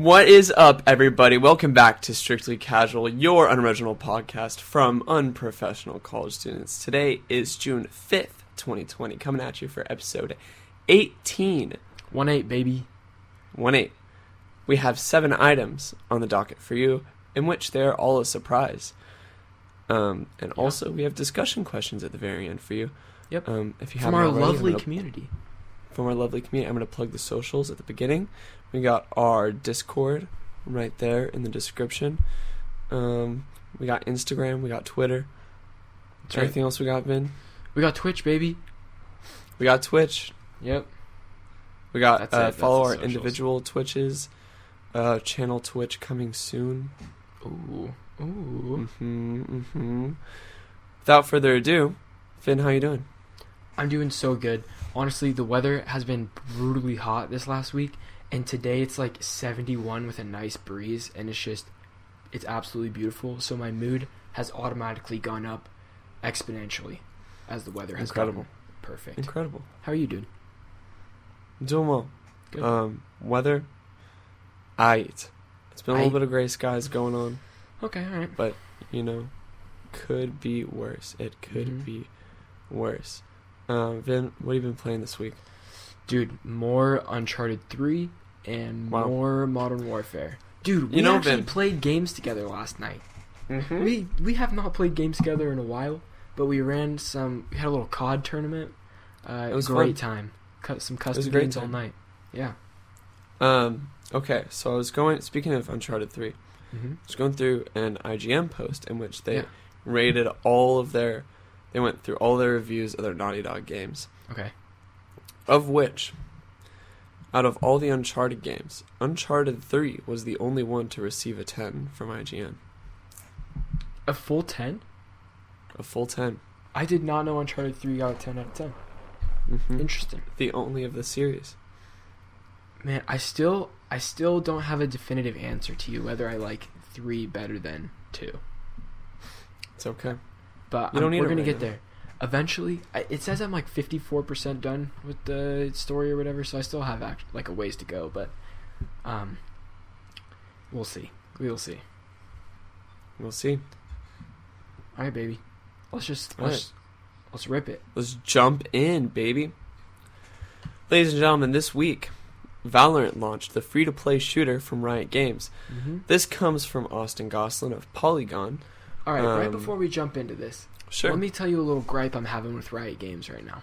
What is up, everybody? Welcome back to Strictly Casual, your unoriginal podcast from unprofessional college students. Today is June 5th, 2020, coming at you for episode 18. 1 8, baby. 1 8. We have seven items on the docket for you, in which they are all a surprise. Um, and Yeah. also, we have discussion questions at the very end for you. Yep. Um, if you From our already, lovely gonna- community. from our lovely community. I'm going to plug the socials at the beginning. We got our Discord right there in the description. Um, we got Instagram. We got Twitter. That's right. Anything else we got, Vin? We got Twitch, baby. We got Twitch. Yep. We got uh, follow our socials. individual Twitches. Uh, channel Twitch coming soon. Ooh. Ooh. hmm hmm Without further ado, Finn, how you doing? I'm doing so good. Honestly, the weather has been brutally hot this last week, and today it's like 71 with a nice breeze, and it's just, it's absolutely beautiful. So my mood has automatically gone up exponentially as the weather has Incredible. gotten perfect. Incredible. How are you doing? Doing well. Good. Um, weather, aight. It's been a little Aight. bit of gray skies going on. Okay, all right. but you know, could be worse. It could Mhm. be worse. Um, Vin, what have you been playing this week? Dude, more Uncharted 3 and Wow. more Modern Warfare. Dude, we You know, actually Vin- played games together last night. Mm-hmm. We we have not played games together in a while, but we ran some. We had a little COD tournament. Uh, It was great fun. time. Cut some custom games all night. Yeah. Um, okay, so I was going. Speaking of Uncharted Three, Mm-hmm. I was going through an IGN post in which they Yeah. rated all of their. They went through all their reviews of their Naughty Dog games, Okay. Of which, out of all the Uncharted games, Uncharted Three was the only one to receive a ten from IGN, A full ten. a full ten. I did not know Uncharted 3 got a 10 out of 10. Mm-hmm. Interesting. The only of the series. Man, I still I still don't have a definitive answer to you whether I like 3 better than 2. It's okay. But You don't I'm- need we're gonna get now. there. Eventually, I, it says I'm like 54% done with the story or whatever, so I still have act, like a ways to go. But um, we'll see. We will see. We'll see. All right, baby. Let's just All let's let's rip it. Let's jump in, baby. Ladies and gentlemen, this week, Valorant launched the free to play shooter from Riot Games. Mm-hmm. This comes from Austin Goslin of Polygon. All right. right Um, before we jump into this, Sure. let me tell you a little gripe I'm having with Riot Games right now.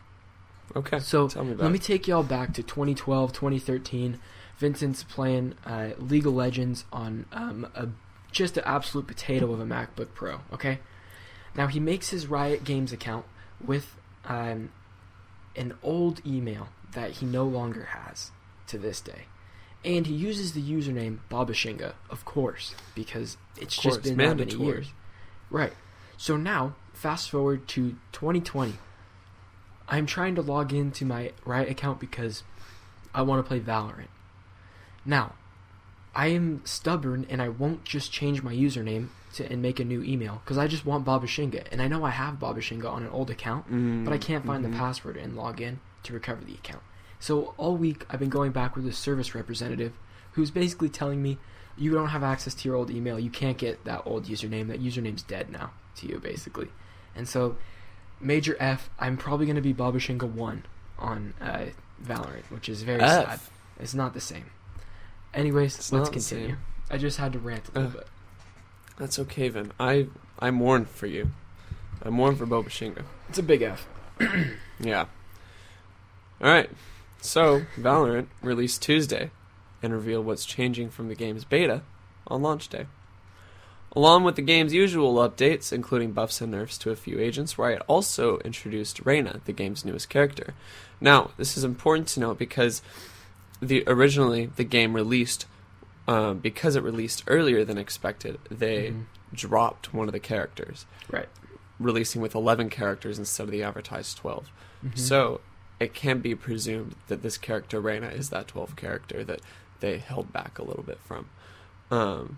okay. So tell me Let me take y'all back to 2012, 2013. Vincent's playing uh, League of Legends on um, a, just an absolute potato of a MacBook Pro. Okay, now he makes his Riot Games account with um, an old email that he no longer has to this day, and he uses the username Babashinga, of course, because it's Of just course, been that many years. Right. So now, fast forward to 2020. I'm trying to log into my Riot account because I want to play Valorant. Now, I am stubborn and I won't just change my username to and make a new email because I just want Babashinga and I know I have Babashinga on an old account, Mm, but I can't find mhm. the password and log in to recover the account. So all week I've been going back with a service representative who's basically telling me you don't have access to your old email. You can't get that old username. That username's dead now to you basically. And so major F, I'm probably going to be Babashinga 1 on uh, Valorant, which is very sad. It's not the same. Anyways, It's let's continue. same. I just had to rant a little Ugh. bit. That's okay, Vin. I I mourn for you. I mourn for Babashinga. It's a big F. Yeah. All right. So Valorant released Tuesday and revealed what's changing from the game's beta on launch day. Along with the game's usual updates, including buffs and nerfs to a few agents, Riot also introduced Reyna, the game's newest character. Now, this is important to note because the originally the game released um, because it released earlier than expected. They Mhm. dropped one of the characters, Right. releasing with 11 characters instead of the advertised 12. Mhm. So it can be presumed that this character Reyna is that 12 character that they held back a little bit from. Um,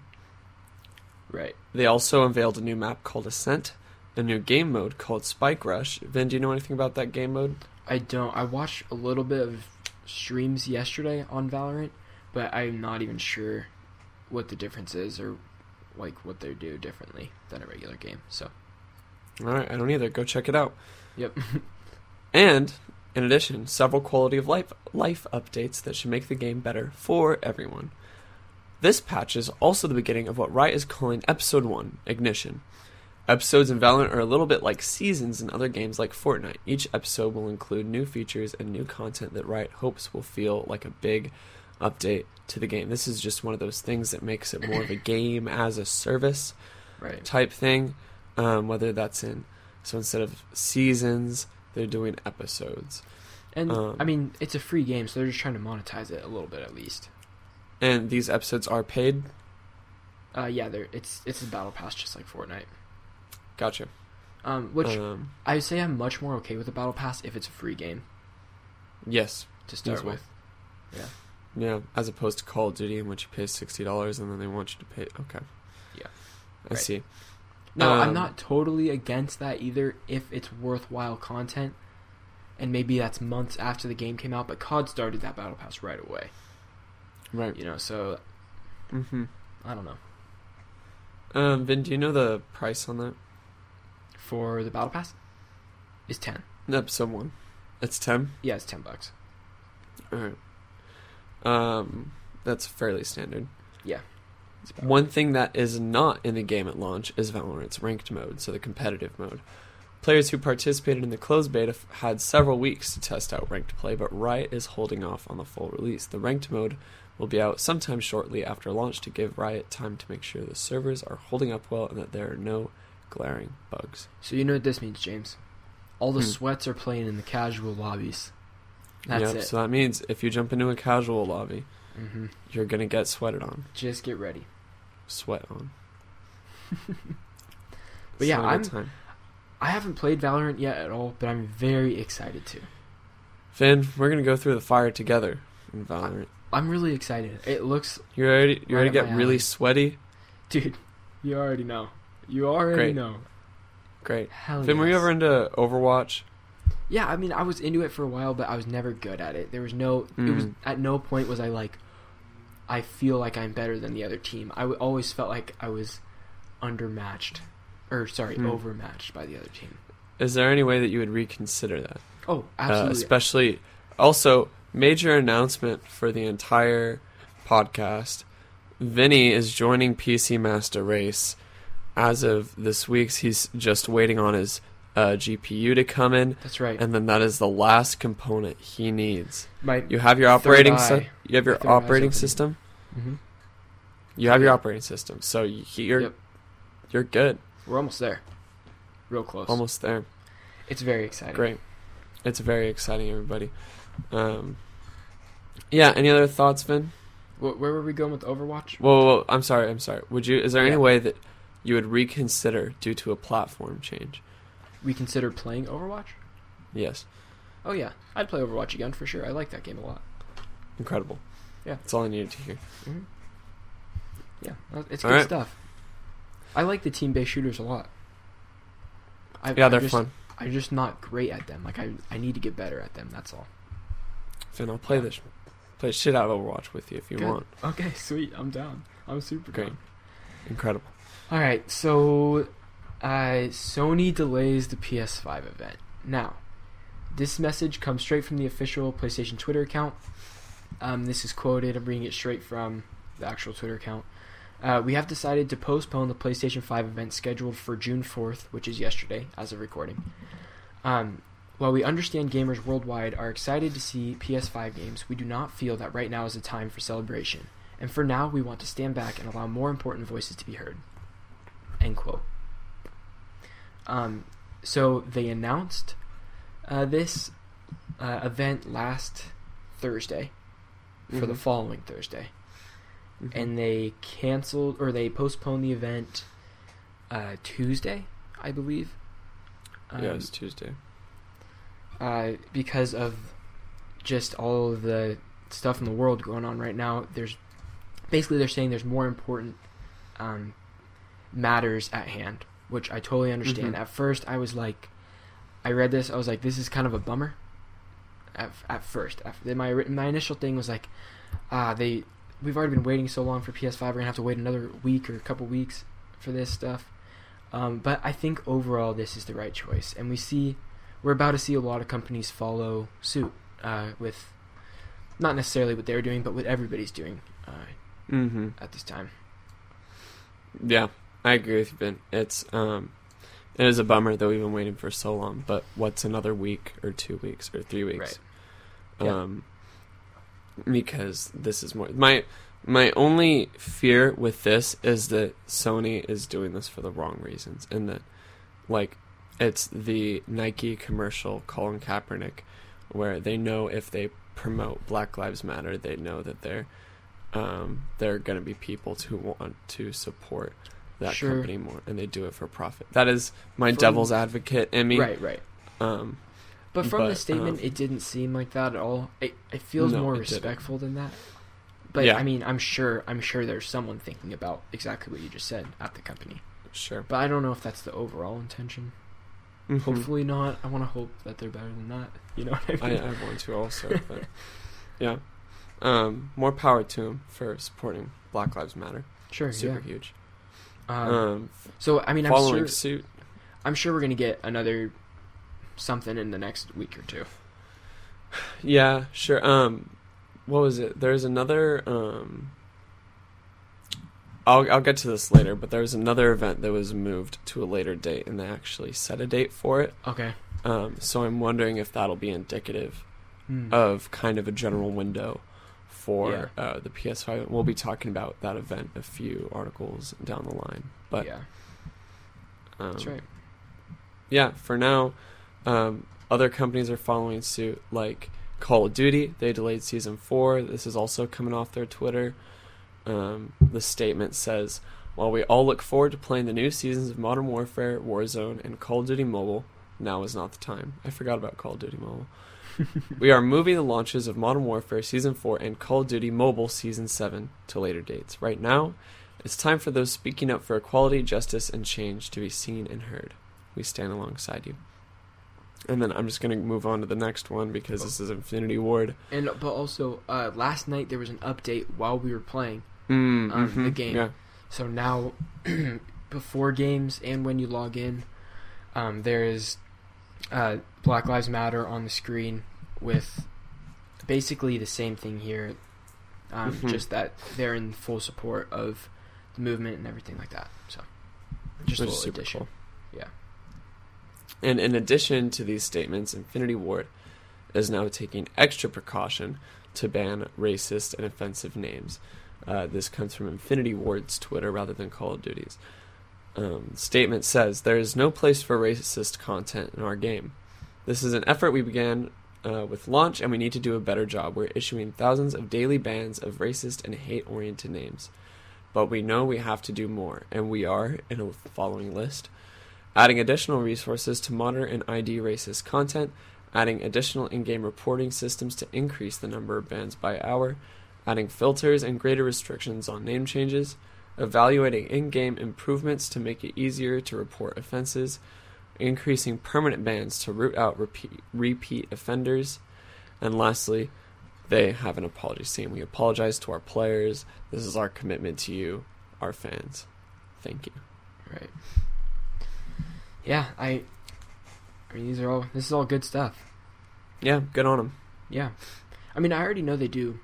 right. they also unveiled a new map called Ascent, a new game mode called Spike Rush. Vin, do you know anything about that game mode? I don't. I watched a little bit of streams yesterday on Valorant, but I'm not even sure what the difference is or like what they do differently than a regular game. So, All right, I don't either. Go check it out. yep. And in addition, several quality of life life updates that should make the game better for everyone. This patch is also the beginning of what Riot is calling Episode 1 Ignition. Episodes in Valorant are a little bit like seasons in other games like Fortnite. Each episode will include new features and new content that Riot hopes will feel like a big update to the game. This is just one of those things that makes it more of a game as a service right. type thing, um, whether that's in so instead of seasons, they're doing episodes. And Um, I mean, it's a free game, so they're just trying to monetize it a little bit at least. And these episodes are paid. Uh, yeah, they're it's it's a battle pass just like Fortnite. Gotcha. Um, which um, I say I'm much more okay with a battle pass if it's a free game yes, to start with. Yeah. yeah, as opposed to Call of Duty, in which you pay sixty dollars and then they want you to pay. Okay. Yeah. I Right. see. No, I'm Um, not totally against that either if it's worthwhile content. And maybe that's months after the game came out, but COD started that battle pass right away. Right. You know, so Mm-hmm. I don't know. Um, Vin, do you know the price on that? For the battle pass, is ten. Episode one. It's ten. Yeah, it's ten bucks. All right. Um, that's fairly standard. Yeah. One thing that is not in the game at launch is Valorant's ranked mode, so the competitive mode. Players who participated in the closed beta f- had several weeks to test out ranked play, but Riot is holding off on the full release. The ranked mode will be out sometime shortly after launch to give Riot time to make sure the servers are holding up well and that there are no glaring bugs. So you know what this means, James? All the Hmm. sweats are playing in the casual lobbies. That's Yep, it. So that means if you jump into a casual lobby, hmm you're gonna get sweated on, Just get ready. sweat on. But yeah, It's not a I'm- time. I haven't played Valorant yet at all, but I'm very excited to. Finn, we're gonna go through the fire together in Valorant. I'm really excited. It looks, You already You Right ready to get really sweaty? dude. You already know. You already Great. know. Great. Hell Finn, were you yes. ever into Overwatch? Yeah, I mean, I was into it for a while, but I was never good at it. There was no. It was Mm. at no point was I like. I feel like I'm better than the other team. I w- always felt like I was undermatched, or sorry, Hmm. overmatched by the other team. Is there any way that you would reconsider that? Oh, Uh, absolutely. especially, also, major announcement for the entire podcast. Vinny is joining PC Master Race. As of this week's, he's just waiting on his uh, GPU to come in, That's right. and then that is the last component he needs. My You have your operating. sy- you have your My third eye's operating system. hmm You have your operating system, so you, you're Yep. you're good. We're almost there. Real close. Almost there. It's very exciting. Great. It's very exciting, everybody. Um, yeah. Any other thoughts, Vin? Where were we going with Overwatch? Whoa, whoa, whoa, I'm sorry. I'm sorry. Would you? Is there any way that you would reconsider due to a platform change? Reconsider playing Overwatch. Yes. Oh yeah, I'd play Overwatch again for sure. I like that game a lot. Incredible. Yeah. That's all I needed to hear. hmm Yeah, it's good right. stuff. I like the team-based shooters a lot. I, Yeah, I'm they're just, fun. I'm just not great at them. Like I, I need to get better at them. That's all. Finn, I'll play this, play shit out of Overwatch with you if you Good. want. Okay, sweet. I'm down. I'm super Great. down. Incredible. All right, so uh, Sony delays the PS5 event. Now, this message comes straight from the official PlayStation Twitter account. Um, this is quoted. I'm reading it straight from the actual Twitter account. Uh, we have decided to postpone the PlayStation 5 event scheduled for June 4th, which is yesterday, as of recording. Um, while we understand gamers worldwide are excited to see PS5 games, we do not feel that right now is the time for celebration. And for now, we want to stand back and allow more important voices to be heard. End quote. Um, so they announced uh, this uh, event last Thursday for the Mhm. following Thursday, Mhm. and they canceled or they postponed the event uh, Tuesday, I believe. Um, yeah, it's Tuesday. Uh, because of just all of the stuff in the world going on right now. There's basically they're saying there's more important um, matters at hand, which I totally understand. Mhm. At first, I was like, I read this, I was like, this is kind of a bummer. At, at first, at, my my initial thing was like, ah, they we've already been waiting so long for PS5. We're gonna have to wait another week or a couple weeks for this stuff. Um, but I think overall this is the right choice, and we see we're about to see a lot of companies follow suit uh, with not necessarily what they're doing, but what everybody's doing uh, Mm-hmm. at this time. Yeah, I agree with you, Ben. It's um, it is a bummer that we've been waiting for so long. But what's another week or two weeks or three weeks? Right. Yeah. Um, because this is more my my only fear with this is that Sony is doing this for the wrong reasons, and that like it's the Nike commercial Colin Kaepernick, where they know if they promote Black Lives Matter, they know that they're um, there are going to be people who want to support that Sure. company more, and they do it for profit. That is my From- devil's advocate in me. right, right. Um, But from the statement, um, it didn't seem like that at all. It, it feels No, more it didn't. respectful than that. But Yeah. I mean, I'm sure I'm sure there's someone thinking about exactly what you just said at the company. sure. But I don't know if that's the overall intention. Mhm. Hopefully not. I want to hope that they're better than that. You know what I I, mean? I want to also, but yeah. Um, more power to him for supporting Black Lives Matter. sure. Super yeah. huge. Um, Um, so I mean, I'm following sure suit. I'm sure we're gonna get another something in the next week or two. Yeah, sure. Um, what was it? There's another. Um, I'll I'll get to this later, but there was another event that was moved to a later date, and they actually set a date for it. Okay. Um, so I'm wondering if that'll be indicative Hmm. of kind of a general window for uh, the PS5. We'll be talking about that event a few articles down the line, but yeah, um, that's right. yeah, for now, um, other companies are following suit, like Call of Duty. They delayed season four. This is also coming off their Twitter. Um, the statement says, "While we all look forward to playing the new seasons of Modern Warfare, Warzone, and Call of Duty Mobile, now is not the time." I forgot about Call of Duty Mobile. we are moving the launches of Modern Warfare Season 4 and Call of Duty Mobile Season 7 to later dates. Right now, it's time for those speaking up for equality, justice, and change to be seen and heard. We stand alongside you. And then I'm just going to move on to the next one because this is Infinity Ward. And but also, uh, last night there was an update while we were playing. Mm, Um, the mhm, game. Yeah. So now, before games and when you log in, um, there is uh, Black Lives Matter on the screen with basically the same thing here, um, Mhm. just that they're in full support of the movement and everything like that. So, just a Which little addition. cool. And in addition to these statements, Infinity Ward is now taking extra precaution to ban racist and offensive names. Uh, this comes from Infinity Ward's Twitter rather than Call of Duty's. Um, statement says there is no place for racist content in our game. This is an effort we began uh, with launch, and we need to do a better job. We're issuing thousands of daily bans of racist and hate-oriented names, but we know we have to do more, and we are in a following list adding additional resources to monitor and ID racist content, adding additional in game reporting systems to increase the number of bans by hour, adding filters and greater restrictions on name changes, evaluating in game improvements to make it easier to report offenses, increasing permanent bans to root out repeat, repeat offenders, and lastly, they have an apology saying we apologize to our players. This is our commitment to you, our fans. Thank you. Right. Yeah, I. I mean, these are all. This is all good stuff. Yeah, good on them. Yeah, I mean, I already know they do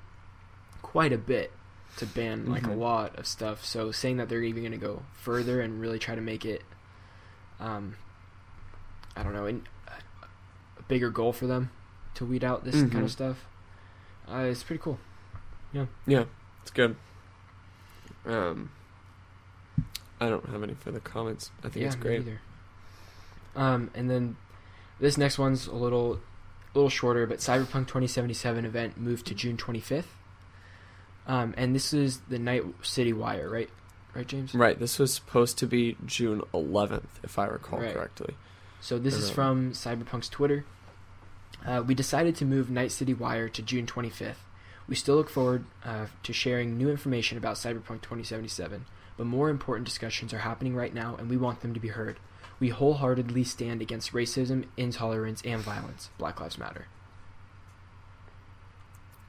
quite a bit to ban like a Mhm. lot of stuff. So saying that they're even going to go further and really try to make it, um, I don't know, in, a bigger goal for them to weed out this kind Mhm. of stuff. Uh, it's pretty cool. Yeah, Yeah, it's good. Um, I don't have any further comments. I think yeah, it's great. Um, and then this next one's a little, a little shorter, but Cyberpunk 2077 event moved to June 25th. Um, and this is the Night City Wire, right? Right, James. Right, this was supposed to be June 11th, if I recall Right. correctly. So this is from Cyberpunk's Twitter. Uh, we decided to move Night City Wire to June 25th. We still look forward uh, to sharing new information about Cyberpunk 2077, but more important discussions are happening right now, and we want them to be heard. We wholeheartedly stand against racism, intolerance, and violence. Black Lives Matter.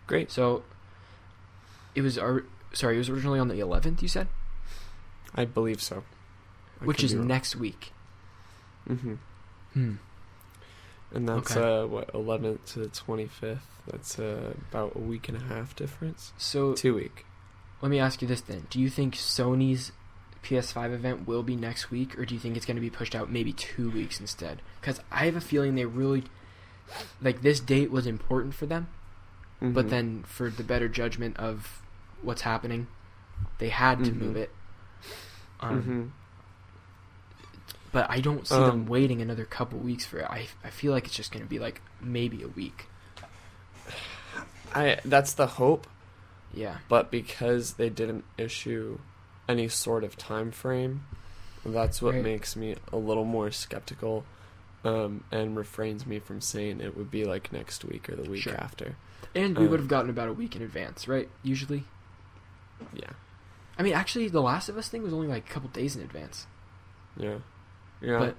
Great. So, it was our sorry, it was originally on the 11th. You said, I believe so. I which is next week. hmm Hmm. And that's Okay. uh what 11th to the 25th. That's uh, about a week and a half difference. So Two week. let me ask you this then: Do you think Sony's PS5 event will be next week, or do you think it's going to be pushed out maybe two weeks instead? Because I have a feeling they really like this date was important for them, but Mhm. then for the better judgment of what's happening, they had to Mhm. move it. Um, Mhm. But I don't see them Um, waiting another couple weeks for it. I I feel like it's just going to be like maybe a week. I that's the hope, Yeah. but because they didn't issue any sort of time frame, that's what Right. makes me a little more skeptical, um, and refrains me from saying it would be like next week or the week Sure. after. And we Um, would have gotten about a week in advance, right? Usually. Yeah, I mean, actually, the Last of Us thing was only like a couple days in advance. yeah, yeah. But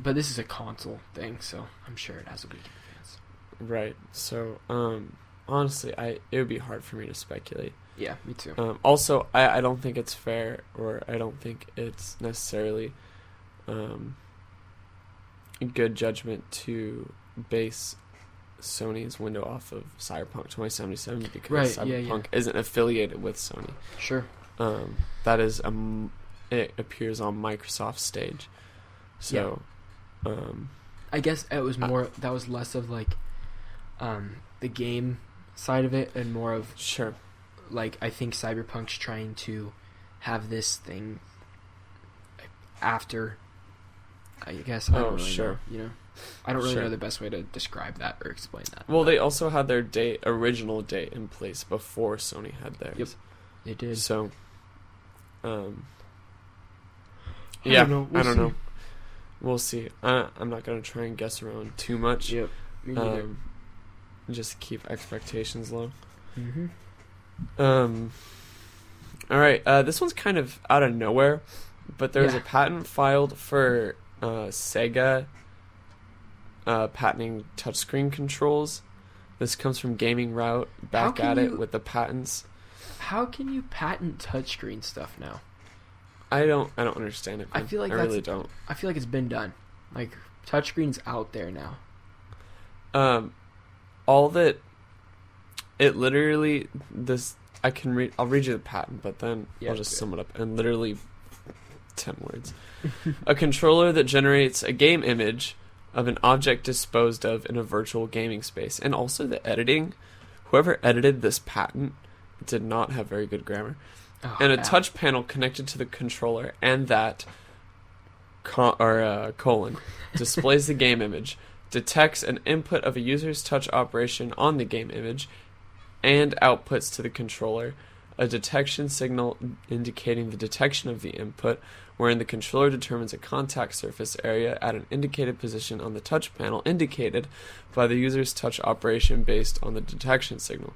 but this is a console thing, so I'm sure it has a week in advance. right. So, um, honestly, I it would be hard for me to speculate. Yeah, me too. Um, also, I, I don't think it's fair, or I don't think it's necessarily um, a good judgment to base Sony's window off of Cyberpunk 2077 because Right, Cyberpunk yeah. isn't affiliated with Sony. Sure. Um, that is um, it appears on Microsoft's stage. So, um, I guess it was more that was less of like um the game side of it and more of sure. Like I think Cyberpunk's trying to have this thing after I guess I Oh, really sure. know, you know. I don't really Sure. know the best way to describe that or explain that. Well, they also had their date, original date in place before Sony had theirs. Yep. They did. So, um, I yeah, don't know. We'll I don't see. know. We'll see. I, I'm not gonna try and guess around too much. Yep. Me neither. Um, just keep expectations low. mm-hmm. Um, all right. Uh, this one's kind of out of nowhere, but there's Yeah. a patent filed for uh, Sega uh, patenting touchscreen controls. This comes from Gaming Route. Back at it you- with the patents. How can you patent touchscreen stuff now? I don't. I don't understand it. I feel like I really don't. I feel like it's been done. Like touchscreen's out there now. Um, all that it literally this I can read. I'll read you the patent, but then Yeah, I'll just sum it up in literally ten words. a controller that generates a game image of an object disposed of in a virtual gaming space, and also the editing. Whoever edited this patent did not have very good grammar. Oh, and a bad. touch panel connected to the controller, and that co- or uh, colon displays the game image, detects an input of a user's touch operation on the game image, and outputs to the controller a detection signal indicating the detection of the input, wherein the controller determines a contact surface area at an indicated position on the touch panel indicated by the user's touch operation based on the detection signal.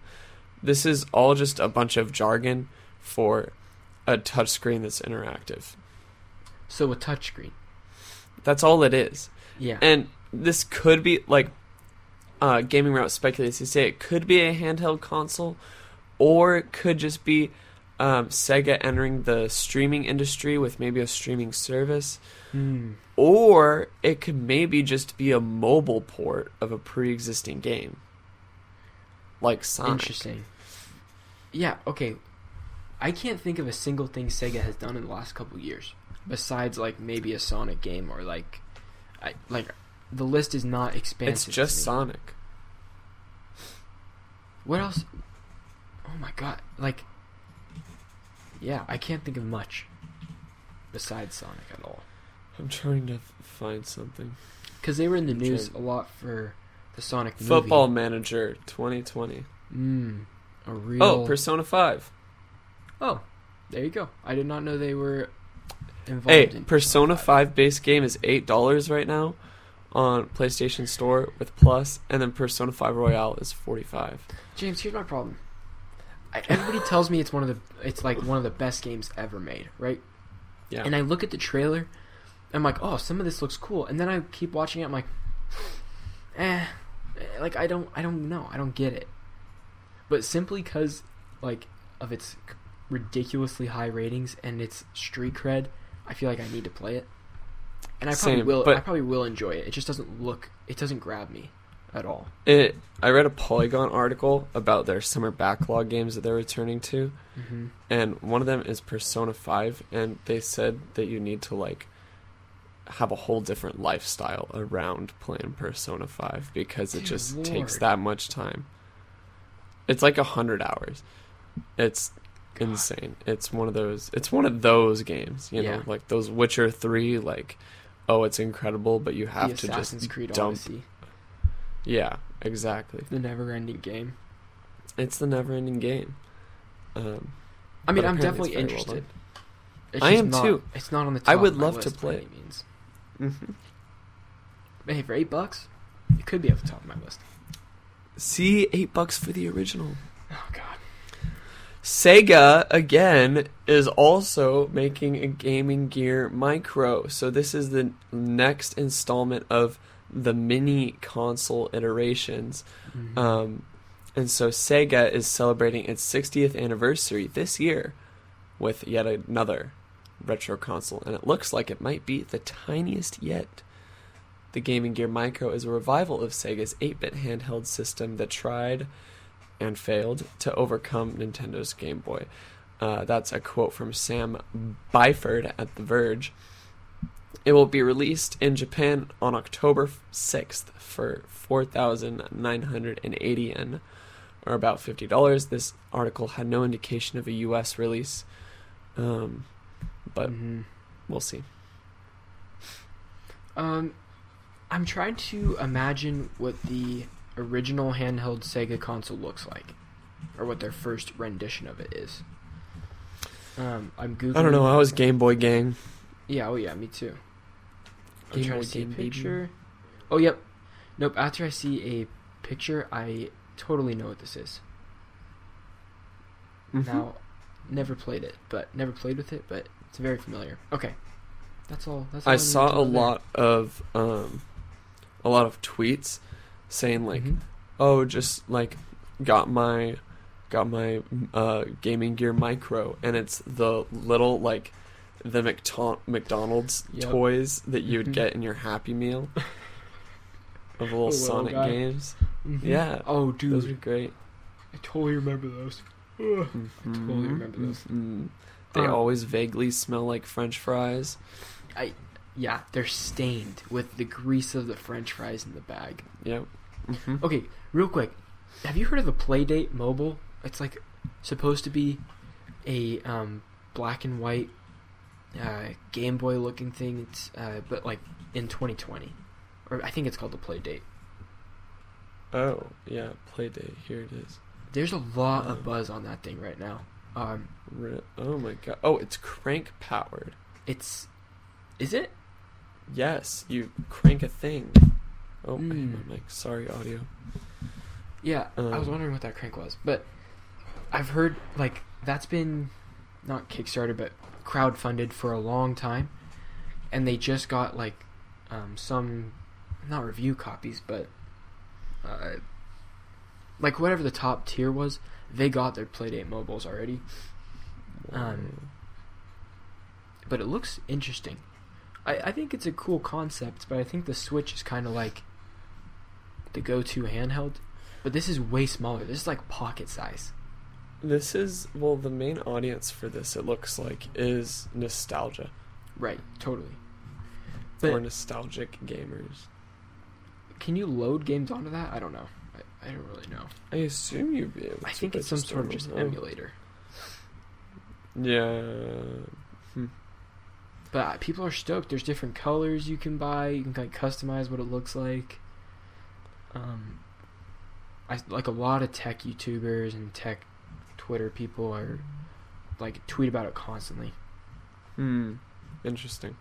This is all just a bunch of jargon for a touchscreen that's interactive. So a touchscreen. That's all it is. Yeah. And this could be like uh, Gaming Route speculates to say it could be a handheld console, or it could just be um, Sega entering the streaming industry with maybe a streaming service, Hmm. or it could maybe just be a mobile port of a pre-existing game, like Sonic. Interesting. Yeah. Okay. I can't think of a single thing Sega has done in the last couple years besides like maybe a Sonic game or like, I like the list is not expansive. It's just. Sonic. What else? Oh my god! Like, yeah, I can't think of much besides Sonic at all. I'm trying to find something. Because they were in the I'm news trying- a lot for the Sonic movie. Football Manager 2020. Mm, a real. Oh, Persona 5. Oh, there you go. I did not know they were involved Hey, in Persona 5 base game is $8 right now on PlayStation Store with Plus, and then Persona 5 Royal is 45 James, here's my problem. I, everybody tells me it's one of the it's like one of the best games ever made, right? Yeah. And I look at the trailer, I'm like, oh, some of this looks cool, and then I keep watching it. I'm like, eh, eh, like I don't, I don't know, I don't get it. But simply because, like, of its ridiculously high ratings and it's street cred, I feel like I need to play it. And I probably Same, will. but- I probably will enjoy it. It just doesn't look. It doesn't grab me at all. It. I read a Polygon article about their summer backlog games that they're returning to, Mm-hmm. and one of them is Persona Five, and they said that you need to like have a whole different lifestyle around playing Persona Five because it Dear just takes that much time. It's like a hundred hours. It's God. insane. It's one of those. It's one of those games, you know, like those Witcher Three. Like, oh, it's incredible, but you have to Assassin's just Creed dump. Odyssey, Yeah, exactly. the never-ending game. It's the never-ending game. Um, I mean, I'm definitely well interested. It's I am not- too. It's not on the top I would love to play it. means. mhm. But hey, for eight bucks, it could be at the top of my list. See, eight bucks for the original. Oh God. Sega again is also making a Gaming Gear Micro. So this is the next installment of the mini console iterations. Mhm. Um, and so Sega is celebrating its 60th anniversary this year with yet another retro console, and it looks like it might be the tiniest yet. The Gaming Gear Micro is a revival of Sega's 8 bit handheld system that tried and failed to overcome Nintendo's Game Boy. Uh, that's a quote from Sam Byford at The Verge. It will be released in Japan on October 6th for 4,980 yen, or about $50. This article had no indication of a US release, um, but Mhm. we'll see. Um, I'm trying to imagine what the original handheld Sega console looks like, or what their first rendition of it is. Um, I'm googling. I don't know, I was Game Boy Gang. Yeah. Oh yeah. Me too. I'm Game trying Boy to see a Game Baby. picture. Oh yep. Nope. After I see a picture, I totally know what this is. Mhm. Now, never played it, but never played with it, but it's very familiar. Okay. That's all. That's all I need saw a know there. lot of um, a lot of tweets saying like, Mhm. "Oh, just like got my got my uh, gaming gear micro," and it's the little like the McTon- McDonald's Yep. toys that you'd Mhm. get in your Happy Meal of little little Sonic guy. games. Mhm. Yeah, Oh, dude. those are great. I totally remember those. Ugh. Totally remember those. They Um, always vaguely smell like French fries. I yeah, they're stained with the grease of the French fries in the bag. Yep. Mhm. Okay, real quick, have you heard of the Playdate Mobile? It's like supposed to be a um, black and white uh, Game Boy looking thing. It's uh, but like in 2020, or I think it's called the Playdate. Oh yeah, Playdate. Here it is. There's a lot Oh. of buzz on that thing right now. Um, Re- Oh my god. Oh, it's crank powered. it's is it? Yes, you crank a thing. Oh, I hit Mm. my mic. Sorry, audio. Yeah, I was Um, wondering what that crank was, but I've heard like that's been not Kickstarter but crowdfunded for a long time, and they just got like um, some not review copies, but uh, like whatever the top tier was, they got their Playdate mobiles already. Um, But it looks interesting. I, I think it's a cool concept, but I think the Switch is kind of like the go-to handheld. But this is way smaller. This is like pocket size. this is well, the main audience for this. It looks like is nostalgia Right, totally. or nostalgic gamers. can you load games onto that? I don't know. I, I don't really know. I assume you'd be able. I think it's some sort of just know. emulator. Yeah. Hmm. But uh, people are stoked. There's different colors you can buy. You can like customize what it looks like. Um, I like a lot of tech YouTubers and tech Twitter people are like tweet about it constantly. Hmm. Interesting.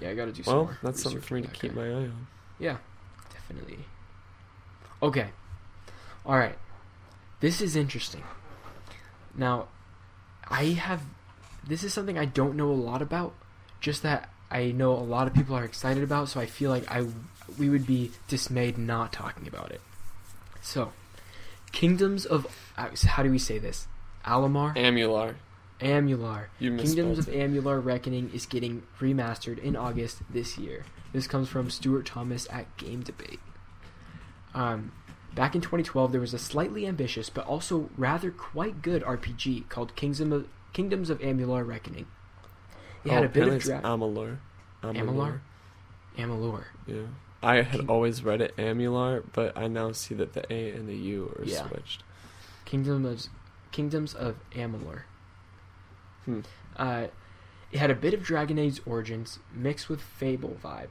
Yeah, I got to do some Well, that's something for me to keep my eye on. Yeah, definitely. Okay. All right. This is interesting. Now, I have. This is something I don't know a lot about. Just that I know a lot of people are excited about, so I feel like I we would be dismayed not talking about it. So, Kingdoms of uh, how do we say this? Alamar. Amular. Amular. You Kingdoms of. Amular Reckoning is getting remastered in August this year. This comes from Stuart Thomas at Game Debate. Um, back in 2012, there was a slightly ambitious but also rather quite good RPG called Kingdom of, Kingdoms of Amular Reckoning. It had Oh, a bit of dra- Amalur. Amalur? Amalur. Yeah. I had always read it Amular, but I now see that the A and the U are Yeah. switched. Kingdoms Kingdoms of Amalur. Hmm. Uh, it had a bit of Dragon Age Origins mixed with Fable vibe.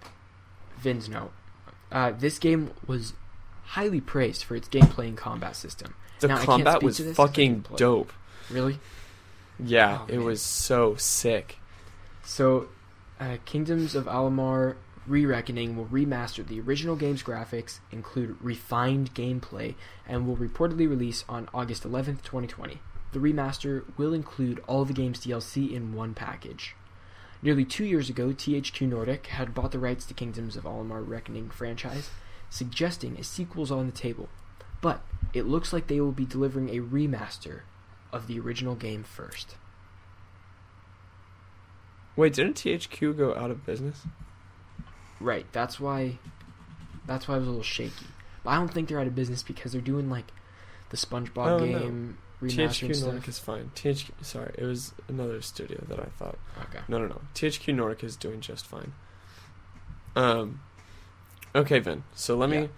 Vin's note. Uh, this game was highly praised for its gameplay and combat system. The Now, combat was to this 'cause I fucking dope. Really? Yeah, Oh, it man. was so sick. So, uh, Kingdoms of Amalur Re-Reckoning will remaster the original game's graphics, include refined gameplay, and will reportedly release on August 11th, 2020. The remaster will include all the game's DLC in one package. Nearly two years ago, THQ Nordic had bought the rights to Kingdoms of Amalur Reckoning franchise, suggesting a sequel's on the table. But it looks like they will be delivering a remaster of the original game first. Wait, didn't THQ go out of business? Right. That's why. That's why I was a little shaky. But I don't think they're out of business because they're doing like the SpongeBob Oh, game remastering THQ Nordic stuff. is fine. THQ, sorry, it was another studio that I thought. Okay. No, no, no. THQ Nordic is doing just fine. Um, okay, Vin. So let Yeah. me.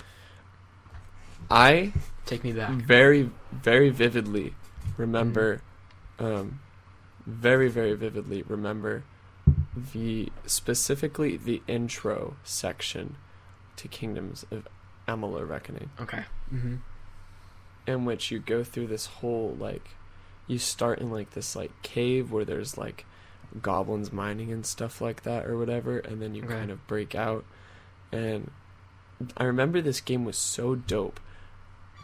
I Take me back. very, very vividly remember, Mm-hmm. um, very, very vividly remember the specifically the intro section to Kingdoms of Amalur Reckoning, Okay. Mm-hmm. in which you go through this whole like, you start in like this like cave where there's like goblins mining and stuff like that or whatever, and then you Okay. kind of break out. And I remember this game was so dope,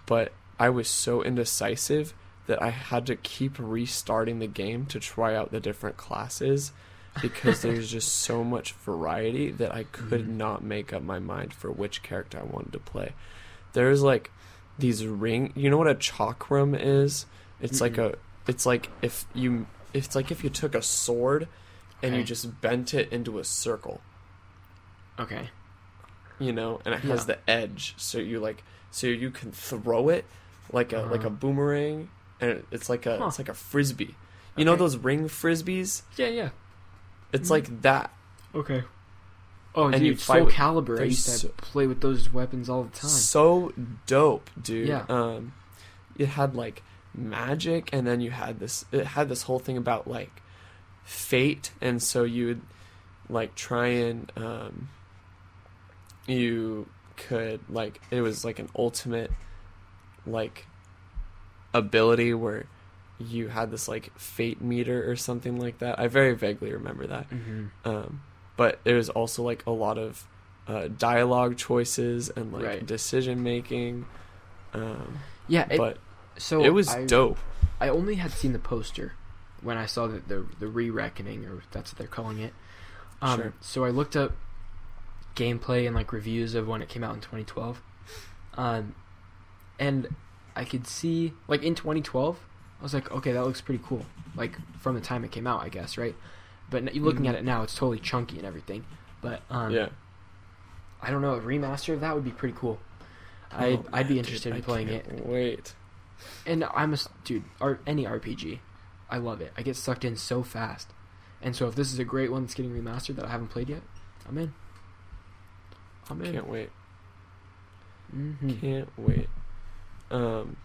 but I was so indecisive that I had to keep restarting the game to try out the different classes because there's just so much variety that I could Mhm. not make up my mind for which character I wanted to play. There's like these ring, you know what a chakram is? It's like Mm-mm. a it's like if you it's like if you took a sword and you just bent it into a circle, Okay. you know, and it has Yeah. the edge so you like so you can throw it like a like a Uh-huh. boomerang and it's like a Huh. it's like a frisbee. You know those ring frisbees? Yeah. Yeah. It's Mhm. like that. Okay. Oh, And dude, you Soul with- Calibur. I used to so- play with those weapons all the time. So dope, dude. Yeah. Um it had like magic and then you had this it had this whole thing about like fate and so you would like try and um you could like it was like an ultimate like ability where you had this like fate meter or something like that. I very vaguely remember that. mm-hmm. Um, but there was also like a lot of uh, dialogue choices and like Right. decision making. Um, Yeah. It, but so it was I, dope. I only had seen the poster when I saw the the, the re-reckoning, or that's what they're calling it. Um, Sure. So I looked up gameplay and like reviews of when it came out in 2012, um, and I could see like in 2012, I was like, okay, that looks pretty cool. Like from the time it came out, I guess, right? But looking Mhm. at it now, it's totally chunky and everything. But um, yeah. I don't know, a remaster of that would be pretty cool. I'd, Oh, I'd be interested dude, in I playing it. Wait. And I'm a dude. Or any RPG, I love it. I get sucked in so fast. And so if this is a great one that's getting remastered that I haven't played yet, I'm in. I'm in. Can't wait. hmm Can't wait. Um.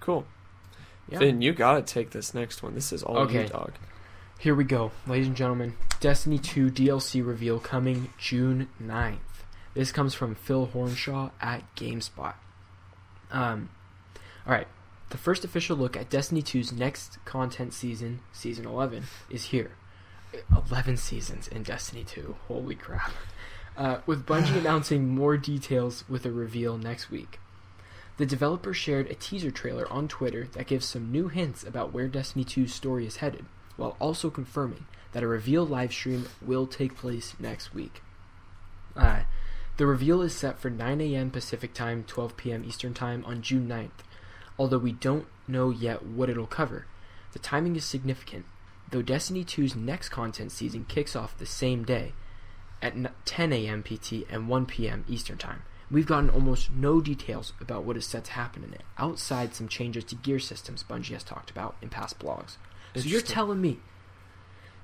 Cool. Yeah. Finn, you gotta take this next one. This is all Okay. you, dog. Here we go, ladies and gentlemen. Destiny 2 DLC reveal coming June 9th. This comes from Phil Hornshaw at GameSpot. Um, all right. The first official look at Destiny 2's next content season, season 11, is here. 11 seasons in Destiny 2. Holy crap. Uh, with Bungie announcing more details with a reveal next week. The developer shared a teaser trailer on Twitter that gives some new hints about where Destiny 2's story is headed, while also confirming that a reveal livestream will take place next week. Uh, the reveal is set for 9 a.m. Pacific Time, 12 p.m. Eastern Time on June 9th, although we don't know yet what it'll cover. The timing is significant, though Destiny 2's next content season kicks off the same day at 10 a.m. PT and 1 p.m. Eastern Time. We've gotten almost no details about what is set to happen in it, outside some changes to gear systems Bungie has talked about in past blogs. So you're telling me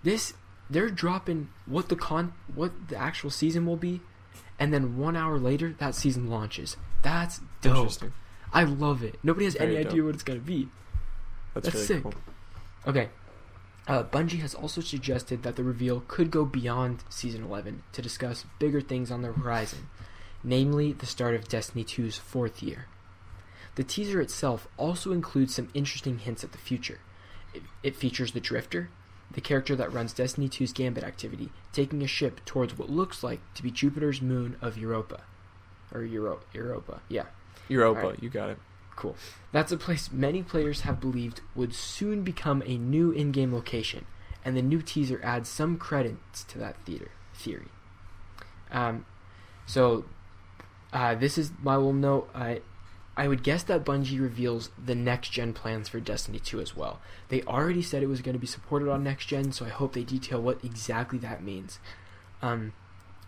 this they're dropping what the con what the actual season will be, and then one hour later that season launches. That's dope. Interesting. I love it. Nobody has any Very idea what it's gonna be. That's, That's really sick. cool. Okay. Uh, Bungie has also suggested that the reveal could go beyond Season 11 to discuss bigger things on the horizon, namely the start of Destiny 2's fourth year. The teaser itself also includes some interesting hints at the future. It, it features the Drifter, the character that runs Destiny 2's Gambit activity, taking a ship towards what looks like to be Jupiter's moon of Europa. Or Euro- Europa, yeah. Europa, Alright. you got it. Cool. That's a place many players have believed would soon become a new in-game location, and the new teaser adds some credence to that theater theory. Um, so uh, this is my little note. I I would guess that Bungie reveals the next gen plans for Destiny 2 as well. They already said it was going to be supported on next gen, so I hope they detail what exactly that means. Um,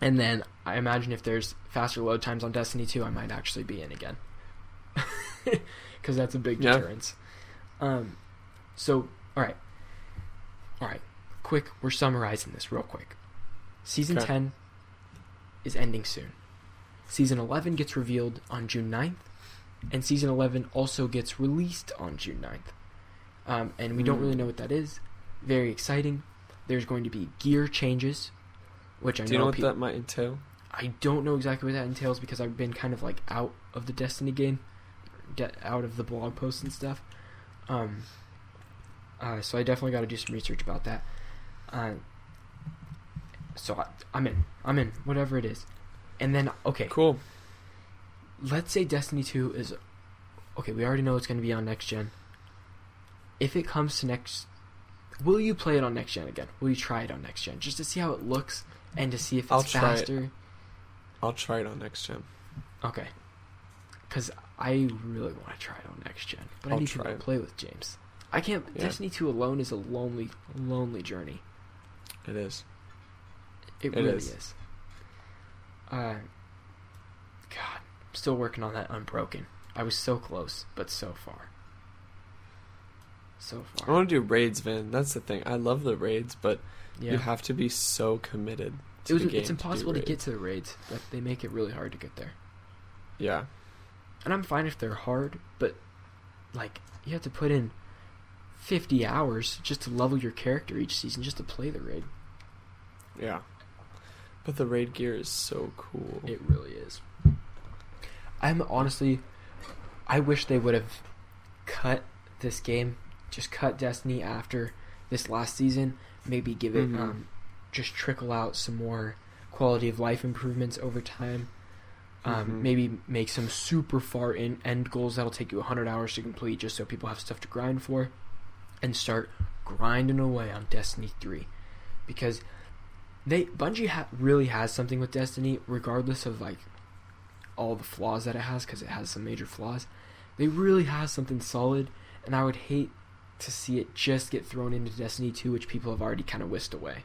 and then I imagine if there's faster load times on Destiny 2, I might actually be in again. Because that's a big Yeah. deterrence. Um, so, alright. Alright. Quick, we're summarizing this real quick. Season Okay. 10 is ending soon. Season 11 gets revealed on June 9th, and Season 11 also gets released on June 9th. Um, and we don't Hmm. really know what that is. Very exciting. There's going to be gear changes, which I Do you know what peop- that might entail? I don't know exactly what that entails because I've been kind of like out of the Destiny game, de- out of the blog posts and stuff. Um, uh, so I definitely got to do some research about that. Uh, so I, I'm in. I'm in. Whatever it is. And then okay, Cool. let's say Destiny 2 is okay, we already know it's going to be on next gen. If it comes to next will you play it on next gen again? Will you try it on next gen just to see how it looks and to see if it's I'll try it. faster? I'll try it on next gen. Okay. Cuz I really want to try it on next gen, but I I'll need to try go it. play with James. I can't Yeah. Destiny 2 alone is a lonely lonely journey. It is. It, It really is. is. Uh God, I'm still working on that unbroken. I was so close, but so far. So far. I want to do raids, Vin. That's the thing. I love the raids, but Yeah. you have to be so committed it was, it's impossible to, raids. get to the raids. Like they make it really hard to get there. Yeah. And I'm fine if they're hard, but like you have to put in 50 hours just to level your character each season just to play the raid. Yeah. But the raid gear is so cool. It really is. I'm honestly, I wish they would have cut this game, just cut Destiny after this last season. Maybe give it, Mhm. um, just trickle out some more quality of life improvements over time. Um, Mhm. Maybe make some super far in end goals that'll take you 100 hours to complete, just so people have stuff to grind for, and start grinding away on Destiny 3, because they Bungie ha- really has something with Destiny, regardless of like all the flaws that it has, because it has some major flaws. They really have something solid, and I would hate to see it just get thrown into Destiny 2, which people have already kind of whisked away.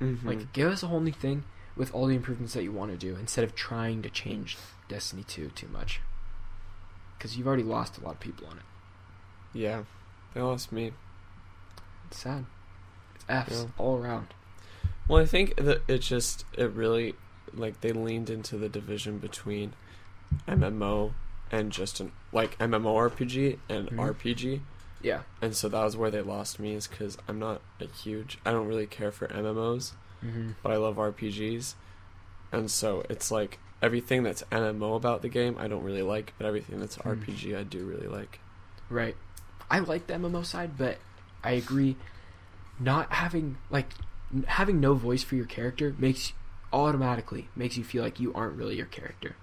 Mhm. Like, give us a whole new thing with all the improvements that you want to do, instead of trying to change Destiny 2 too much. Because you've already lost a lot of people on it. yeah. They lost me. It's sad. It's F's Yeah. all around. Well, I think that it just it really like they leaned into the division between MMO and just an like MMORPG and Mhm. RPG, Yeah. and so that was where they lost me is because I'm not a huge I don't really care for MMOs, Mm-hmm. but I love RPGs, and so it's like everything that's MMO about the game I don't really like, but everything that's Hmm. RPG I do really like. Right. I like the MMO side, but I agree. Not having like n- having no voice for your character makes automatically makes you feel like you aren't really your character.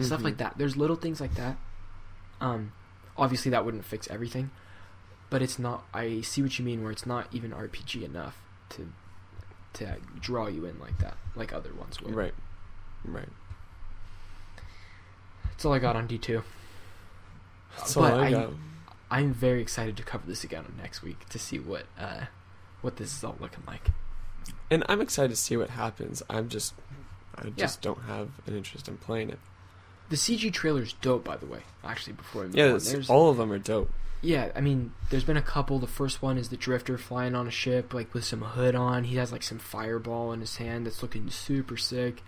Stuff Mhm. like that. There's little things like that. Um, obviously that wouldn't fix everything, but it's not. I see what you mean. Where it's not even RPG enough to to draw you in like that, like other ones would. Right, right. That's all I got on D two. That's all But I I- got. I'm very excited to cover this again next week to see what uh, what this is all looking like. And I'm excited to see what happens. I'm just, I just don't have an interest in playing it. The CG trailer's dope, by the way. Actually, before we move Yeah, on, all of them are dope. yeah. I mean, there's been a couple. The first one is the Drifter flying on a ship, like with some hood on. He has like some fireball in his hand that's looking super sick.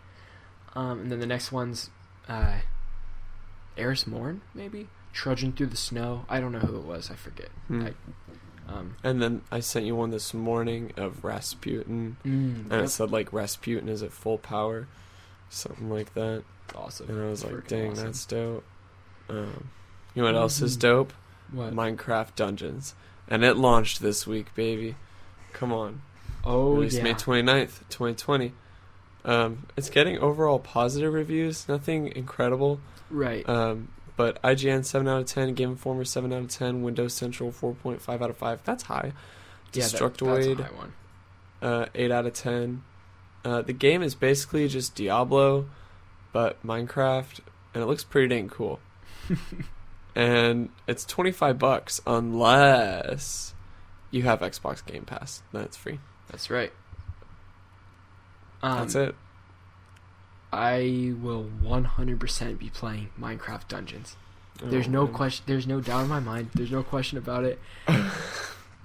Um, and then the next one's uh, Eris Morn, maybe trudging through the snow. I don't know who it was. I forget. Hmm. I- Um, And then I sent you one this morning of Rasputin, mm, and it said like Rasputin is at full power, something like that. awesome. And I was like, dang, awesome. that's dope. Um, you know what else is Mhm. dope? what? Minecraft Dungeons. And it launched this week, baby. Come on. oh Released yeah. May 29th, 2020. Um, it's getting overall positive reviews, nothing incredible. right. Um, but IGN 7 out of 10, Game Informer 7 out of 10, Windows Central 4.5 out of 5. That's high. yeah, that, that's a Destructoid high one. uh, 8 out of 10. Uh, the game is basically just Diablo, but Minecraft, and it looks pretty dang cool. and it's 25 bucks unless you have Xbox Game Pass. Then it's free. That's right. Um, That's it. I will 100% be playing Minecraft Dungeons. There's Oh, no man. question. There's no doubt in my mind. There's no question about it.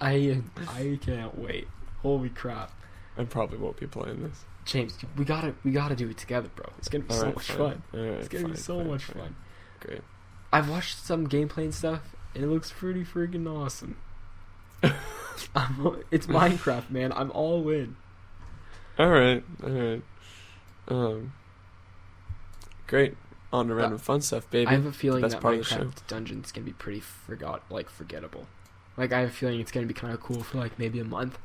I I can't wait. Holy crap, I probably won't be playing this. James, we gotta we gotta do it together, bro. It's gonna be so Alright, much fine. fun. Alright, It's gonna be so fine, much fine. fun. Great. I've watched some gameplay and stuff, and it looks pretty freaking awesome. I'm, it's Minecraft, man. I'm all in. All right, all right. Um, great. On to random fun stuff, baby. I have a feeling that part of the show. Minecraft Dungeons gonna be pretty forgot, like forgettable. Like I have a feeling it's gonna be kind of cool for like maybe a month,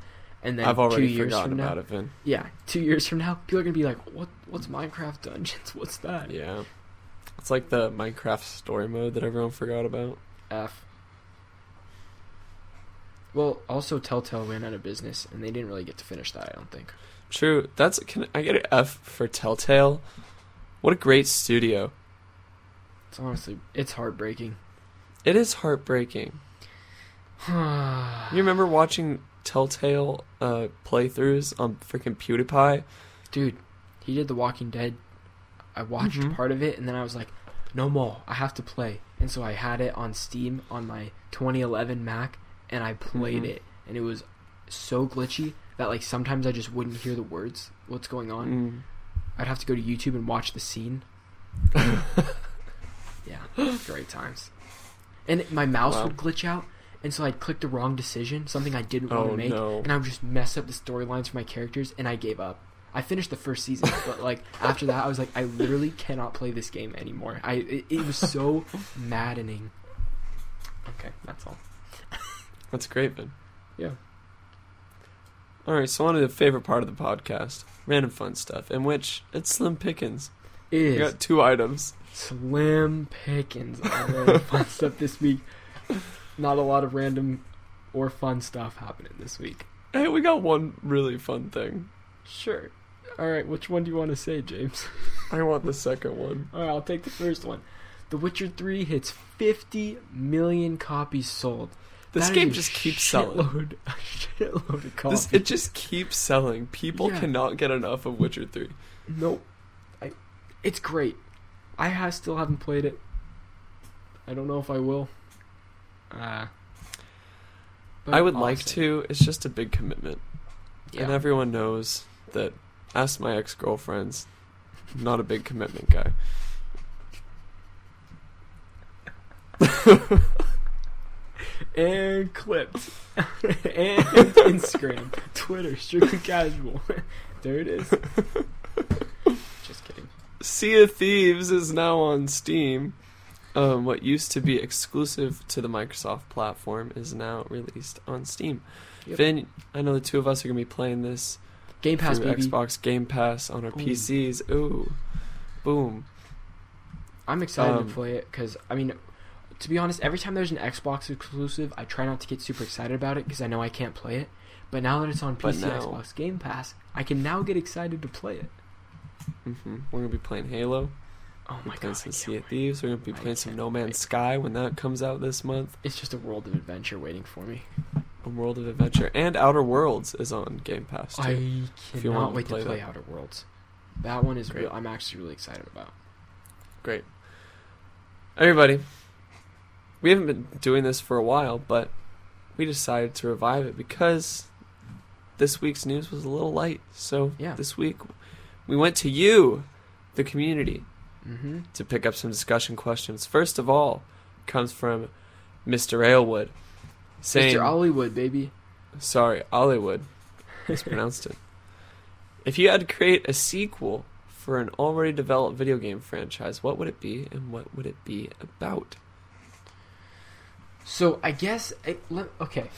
and then I've already two years forgotten from now, about it, Vin. yeah, two years from now, people are gonna be like, "What? What's Minecraft Dungeons? What's that?" Yeah. It's like the Minecraft story mode that everyone forgot about. F. Well, also Telltale ran out of business, and they didn't really get to finish that. I don't think. True. That's can I get an F for Telltale? What a great studio. It's honestly, it's heartbreaking. It is heartbreaking. You remember watching Telltale uh, playthroughs on freaking PewDiePie? Dude, he did The Walking Dead. I watched Mhm. part of it and then I was like, no more. I have to play. And so I had it on Steam on my 2011 Mac and I played Mhm. it. And it was so glitchy that like sometimes I just wouldn't hear the words, what's going on. Mm. I'd have to go to YouTube and watch the scene. Yeah, great times. And my mouse Wow. would glitch out, and so I'd click the wrong decision, something I didn't want Oh, to make, no. and I would just mess up the storylines for my characters, and I gave up. I finished the first season, but like after that, I was like, I literally cannot play this game anymore. I it, it was so maddening. Okay, that's all. That's great, Vin. Yeah. All right, so on to the favorite part of the podcast, random fun stuff, in which it's Slim Pickens. It We got two items. slim Pickens on random fun stuff this week. Not a lot of random or fun stuff happening this week. Hey, we got one really fun thing. Sure. All right, which one do you want to say, James? I want the second one. All right, I'll take the first one. The Witcher 3 hits 50 million copies sold. This That game just keeps selling. shitload, of copies. This, it just keeps selling. People Yeah. cannot get enough of Witcher 3. Nope. I, it's great. I ha- still haven't played it. I don't know if I will. Uh, I would like to. It's just a big commitment. Yeah. And everyone knows that, ask my ex girlfriends, not a big commitment guy. and clipped. and Instagram, Twitter, strictly casual. there it is. Just kidding. Sea of Thieves is now on Steam. Um, what used to be exclusive to the Microsoft platform is now released on Steam. Yep. Vin, I know the two of us are gonna be playing this Game Pass, baby. Xbox Game Pass on our Boom. PCs. Ooh, boom! I'm excited Um, to play it because I mean, to be honest, every time there's an Xbox exclusive, I try not to get super excited about it because I know I can't play it. But now that it's on But PC, now- Xbox Game Pass, I can now get excited to play it. hmm We're gonna be playing Halo. Oh We're my playing god! some I Sea can't of Thieves. We're gonna be I playing some can't No Man's Sky when that comes out this month. It's just a world of adventure waiting for me. A World of Adventure and Outer Worlds is on Game Pass too. I If you want cannot to wait to play play. Outer Worlds. That one is Great. real. I'm actually really excited about. Great. Everybody, we haven't been doing this for a while, but we decided to revive it because this week's news was a little light. So Yeah. this week we went to you, the community, Mm-hmm. to pick up some discussion questions. First of all, comes from Mr. Aylwood, saying, Mr. Hollywood, baby. "Sorry, Hollywood, mispronounced it. If you had to create a sequel for an already developed video game franchise, what would it be, and what would it be about?" So I guess it, let, okay.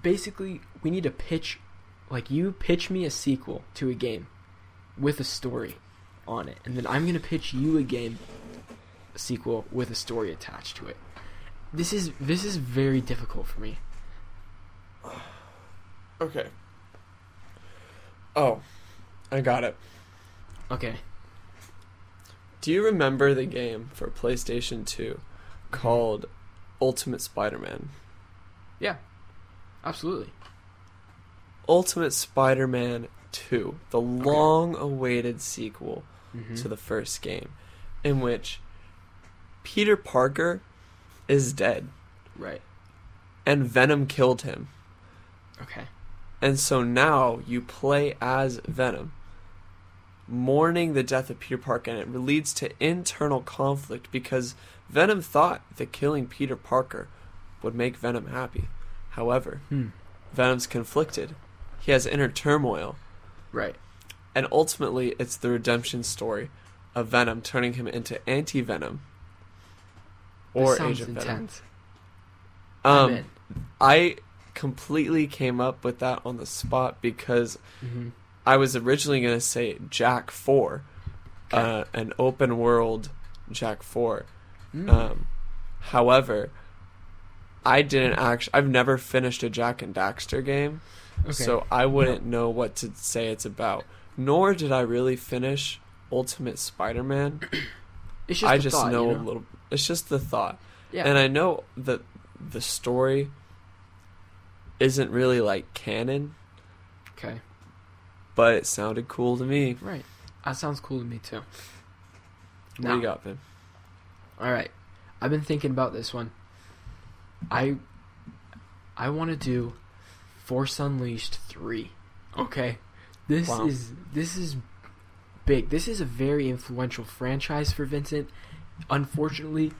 Basically, we need to pitch, like you pitch me a sequel to a game, with a story, on it, and then I'm gonna pitch you a game, a sequel with a story attached to it. This is this is very difficult for me. Okay. Oh, I got it. Okay. Do you remember the game for PlayStation 2 called Ultimate Spider-Man? Yeah. Absolutely. Ultimate Spider-Man 2, the long-awaited sequel Mm-hmm. to the first game, in which Peter Parker is dead right. and Venom killed him. Okay. And so now you play as Venom, mourning the death of Peter Parker, and it leads to internal conflict because Venom thought that killing Peter Parker would make Venom happy. However, Hmm. Venom's conflicted. He has inner turmoil. Right. And ultimately, it's the redemption story of Venom turning him into anti Venom or Agent Venom. intense. I'm Um. I completely came up with that on the spot because Mm-hmm. I was originally going to say Jak 4, uh, an open world Jak 4. Mm. Um, however, I didn't actually, I've never finished a Jak and Daxter game, okay. so I wouldn't know what to say it's about. Nor did I really finish Ultimate Spider Man. it's just I just thought, know, you a little, it's just the thought. Yeah. And I know that the story isn't really like canon, okay. But it sounded cool to me. Right. That sounds cool to me too. What do Now- you got, Vin? All right. I've been thinking about this one. I I want to do Force Unleashed 3. Okay. This Wow. is this is big. This is a very influential franchise for Vincent. Unfortunately,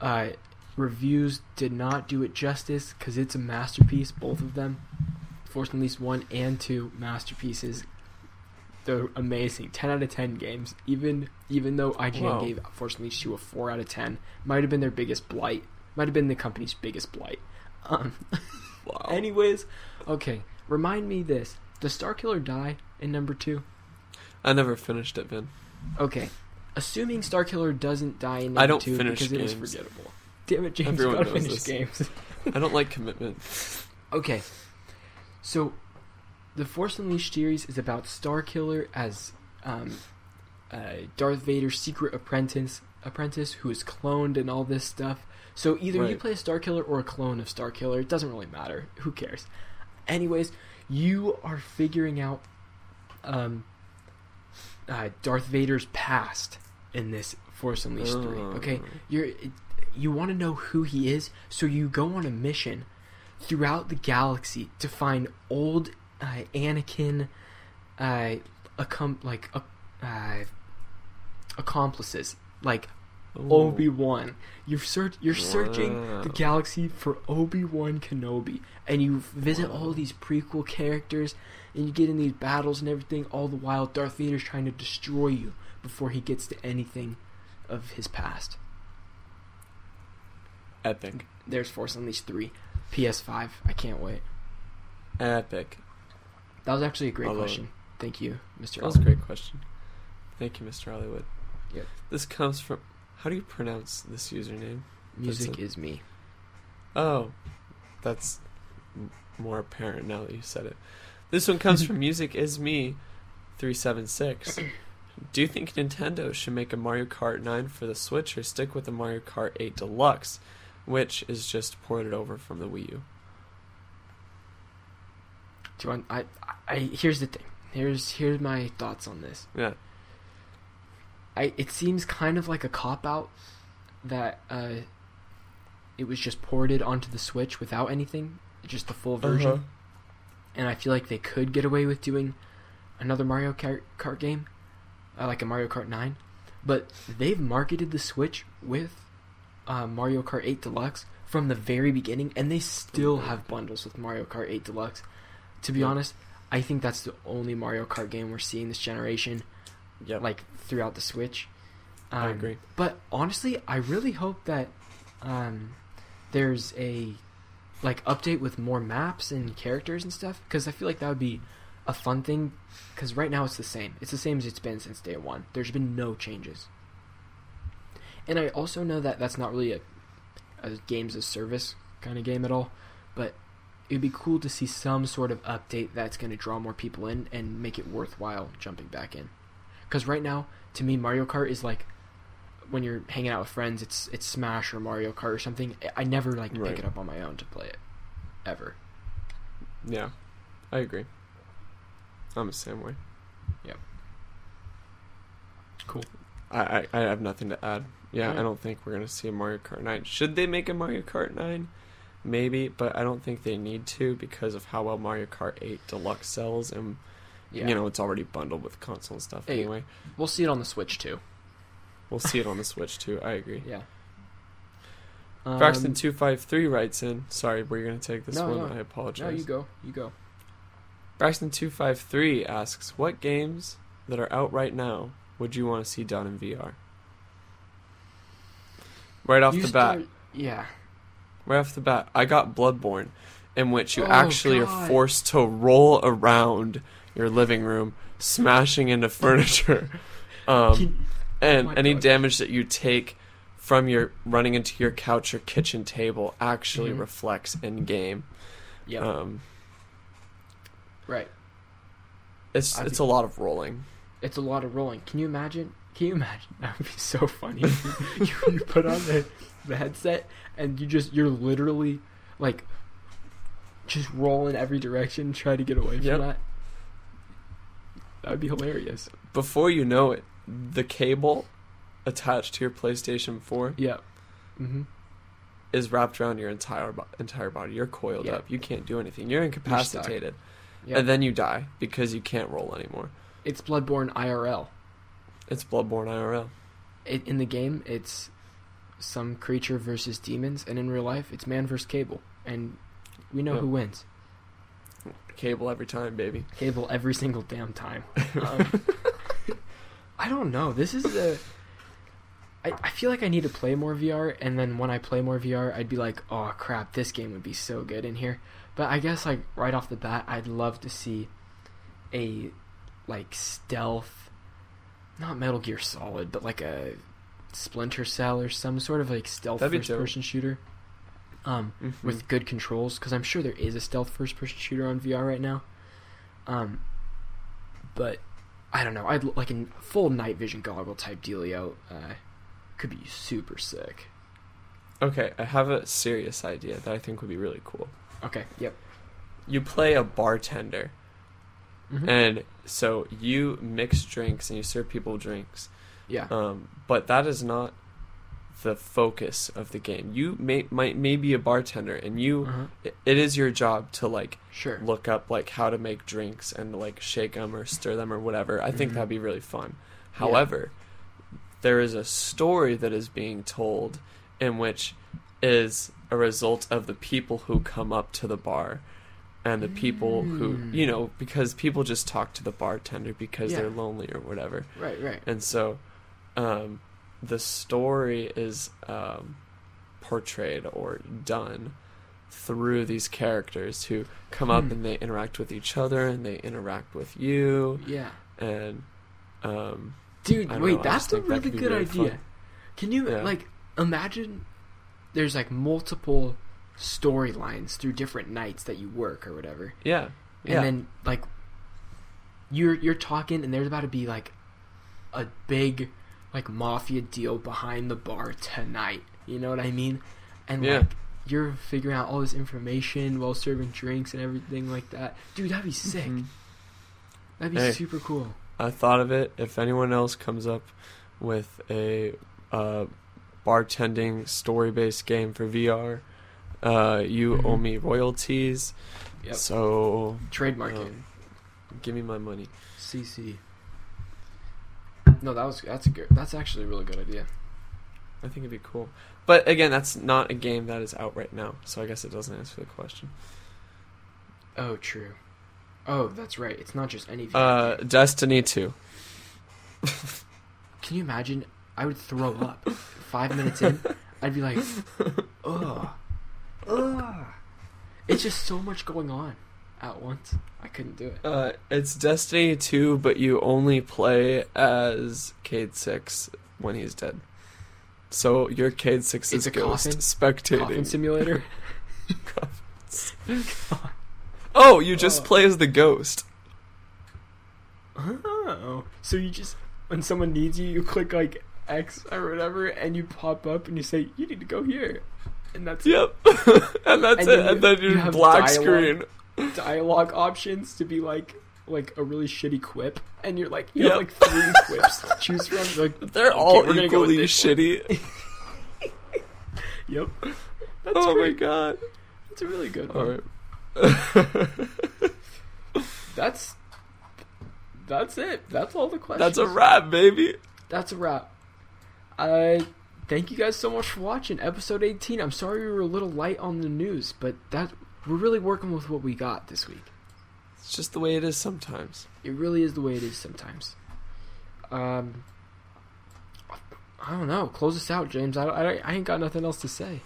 uh reviews did not do it justice cuz it's a masterpiece both of them. Force Unleashed 1 and 2 masterpieces. They're amazing. 10 out of 10 games. Even even though IGN Wow. gave Force Unleashed 2 a 4 out of 10, might have been their biggest blight. Might have been the company's biggest blight. Um, Wow. anyways, okay. Remind me this. Does Starkiller die in number 2? I never finished it, Vin. Okay. Assuming Starkiller doesn't die in number I don't 2 finish because it was games. forgettable. Damn it, James, Everyone gotta knows finish this. games. I don't like commitment. Okay. So, the Force Unleashed series is about Starkiller as um, uh, Darth Vader's secret apprentice, apprentice who is cloned and all this stuff. So either you play a Starkiller or a clone of Starkiller. It doesn't really matter. Who cares? Anyways, you are figuring out um, uh, Darth Vader's past in this Force Unleashed three. Oh. Okay, you're you want to know who he is, so you go on a mission throughout the galaxy to find old uh, Anakin, uh, accom- like uh, uh, accomplices, like Obi Wan. You're search you're searching the galaxy for Obi Wan Kenobi, and you visit Wow. all these prequel characters, and you get in these battles and everything. All the while, Darth Vader's trying to destroy you before he gets to anything of his past. Epic. There's Force Unleashed three, PS5. I can't wait. Epic. That was actually a great it. question. Thank you, Mr. That was a great question. Thank you, Mr. Hollywood. Yep. This comes from. How do you pronounce this username? Music it. is me. Oh, that's more apparent now that you said it. This one comes from Music Is Me, three seven six. Do you think Nintendo should make a Mario Kart 9 for the Switch or stick with the Mario Kart 8 Deluxe, which is just ported over from the Wii U? Do you want? I, I here's the thing. Here's here's my thoughts on this. Yeah. I it seems kind of like a cop out that uh, it was just ported onto the Switch without anything, just the full version. Uh-huh. And I feel like they could get away with doing another Mario Kart, Kart game, uh, like a Mario Kart 9. But they've marketed the Switch with uh, Mario Kart 8 Deluxe from the very beginning, and they still have bundles with Mario Kart 8 Deluxe. To be Yeah. honest, I think that's the only Mario Kart game we're seeing this generation Yeah. like throughout the Switch. I Um, agree. But honestly, I really hope that um, there's a like update with more maps and characters and stuff because I feel like that would be a fun thing. Because right now it's the same. It's the same as it's been since day one. There's been no changes. And I also know that that's not really a, a games as service kind of game at all, but it'd be cool to see some sort of update that's going to draw more people in and make it worthwhile jumping back in. Because right now, to me, Mario Kart is like when you're hanging out with friends, it's it's Smash or Mario Kart or something. I- never like Right. pick it up on my own to play it, ever. Yeah. I agree. I'm the same way. Yep. Cool. I, I, I have nothing to add. Yeah. I don't think we're gonna see a Mario Kart 9. Should they make a Mario Kart 9? Maybe, but I don't think they need to because of how well Mario Kart 8 Deluxe sells, and Yeah, you know it's already bundled with console and stuff Hey. anyway. we'll see it on the Switch too. We'll see it on the Switch too. I agree. Yeah. Braxton Um, two five three writes in. Sorry, we're gonna take this No, one. no. I apologize. No, you go. You go. Braxton two five three asks, "What games that are out right now would you want to see done in VR?" Right off You the bat, Yeah. right off the bat, I got Bloodborne, in which you Oh, actually are forced to roll around your living room, smashing into furniture, um, Can- and my any God. damage that you take from your running into your couch or kitchen table actually Mhm. reflects in game. yeah. Um, right. it's I it's think- a lot of rolling. It's a lot of rolling. Can you imagine? Can you imagine? That would be so funny. you, you put on the, the headset and you just you're literally like just roll in every direction, try to get away from Yep. that. That would be hilarious. Before you know it, the cable attached to your PlayStation 4 Yeah. Mm-hmm. is wrapped around your entire bo- entire body. You're coiled Yeah. up. You can't do anything. You're incapacitated. Yeah. And then you die because you can't roll anymore. It's Bloodborne IRL. It's Bloodborne IRL. It, in the game, it's some creature versus demons, and in real life, it's man versus Cable, and we know Yeah. who wins. Cable every time, baby. Cable every single damn time. Um, I don't know. This is the. I, I feel like I need to play more VR, and then when I play more VR, I'd be like, oh crap, this game would be so good in here. But I guess like right off the bat, I'd love to see a like stealth, not Metal Gear Solid, but like a Splinter Cell or some sort of like stealth That'd first dope. person shooter. Um, Mhm. with good controls because I'm sure there is a stealth first person shooter on VR right now. Um, but I don't know. I'd like a full night vision goggle type dealio. Uh, could be super sick. Okay, I have a serious idea that I think would be really cool. Okay. Yep. You play a bartender, Mhm. and so you mix drinks and you serve people drinks. yeah. Um, but that is not the focus of the game. You may might may be a bartender, and you uh-huh. it, it is your job to like Sure. look up like how to make drinks and like shake them or stir them or whatever. I think Mhm. that'd be really fun. Yeah. However, there is a story that is being told in which is a result of the people who come up to the bar and the people who Mm. you know because people just talk to the bartender because Yeah. they're lonely or whatever Right. Right. and so um, the story is um, portrayed or done through these characters who come up Hmm. and they interact with each other and they interact with you Yeah. and um, Dude, wait, know, that's a really good really idea. fun. Can you Yeah. like imagine there's like multiple storylines through different nights that you work or whatever. yeah and yeah then like you're you're talking and there's about to be like a big like mafia deal behind the bar tonight. You know what I mean? And Yeah. like you're figuring out all this information while serving drinks and everything like that. Dude, that'd be sick. Mhm. That'd be Hey. super cool. I thought of it. If anyone else comes up with a uh, bartending story-based game for VR, uh, you Mhm. owe me royalties. Yep. So Trademark it. um, give me my money. CC. No, that was that's a good. That's actually a really good idea. I think it'd be cool. But again, that's not a game that is out right now, so I guess it doesn't answer the question. Oh, true. Oh, that's right. It's not just anything. Uh, Destiny 2. Can you imagine? I would throw up. Five minutes in, I'd be like, ugh, ugh. It's just so much going on at once. I couldn't do it. Uh, it's Destiny 2, but you only play as Cayde 6 when he's dead. So you're Cayde 6's It's a ghost coffin? spectating. Coffin simulator. oh, you just Oh. play as the ghost. Oh, so you just when someone needs you, you click like X or whatever, and you pop up and you say you need to go here, and that's Yep. and that's And it. then and then you you're have black dialogue. screen. dialogue options to be like like a really shitty quip, and you're like you Yep. have like three quips to choose from. You're like They're Okay, all we're gonna go with equally this shitty. yep, that's oh great. my god. That's a really good one. Alright. That's that's it. That's all the questions. That's a wrap, baby. That's a wrap. Uh, thank you guys so much for watching episode 18. I'm sorry we were a little light on the news, but that we're really working with what we got this week. It's just the way it is sometimes. It really is the way it is sometimes. Um, I don't know. Close us out, James. I, I, I ain't got nothing else to say.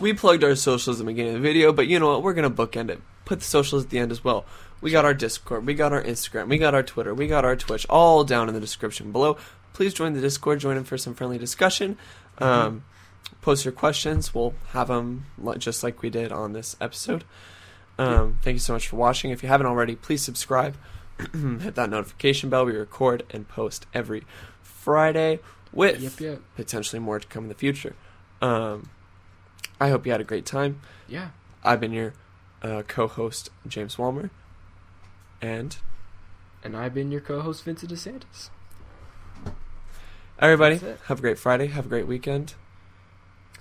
We plugged our socials at the beginning of the video, but you know what? We're gonna bookend it. Put the socials at the end as well. We got our Discord, we got our Instagram, we got our Twitter, we got our Twitch, all down in the description below. Please join the Discord, join them for some friendly discussion. Um, post your questions, we'll have them just like we did on this episode. Um, Thank you so much for watching. If you haven't already, please subscribe. Hit that notification bell. We record and post every Friday with Yep, yep. potentially more to come in the future. Um, I hope you had a great time. Yeah. I've been your uh, co-host James Walmer, and And I've been your co-host, Vincent DeSantis. Everybody have a great Friday. Have a great weekend.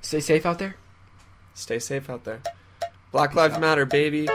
Stay safe out there. Stay safe out there. Black Lives. Matter, baby.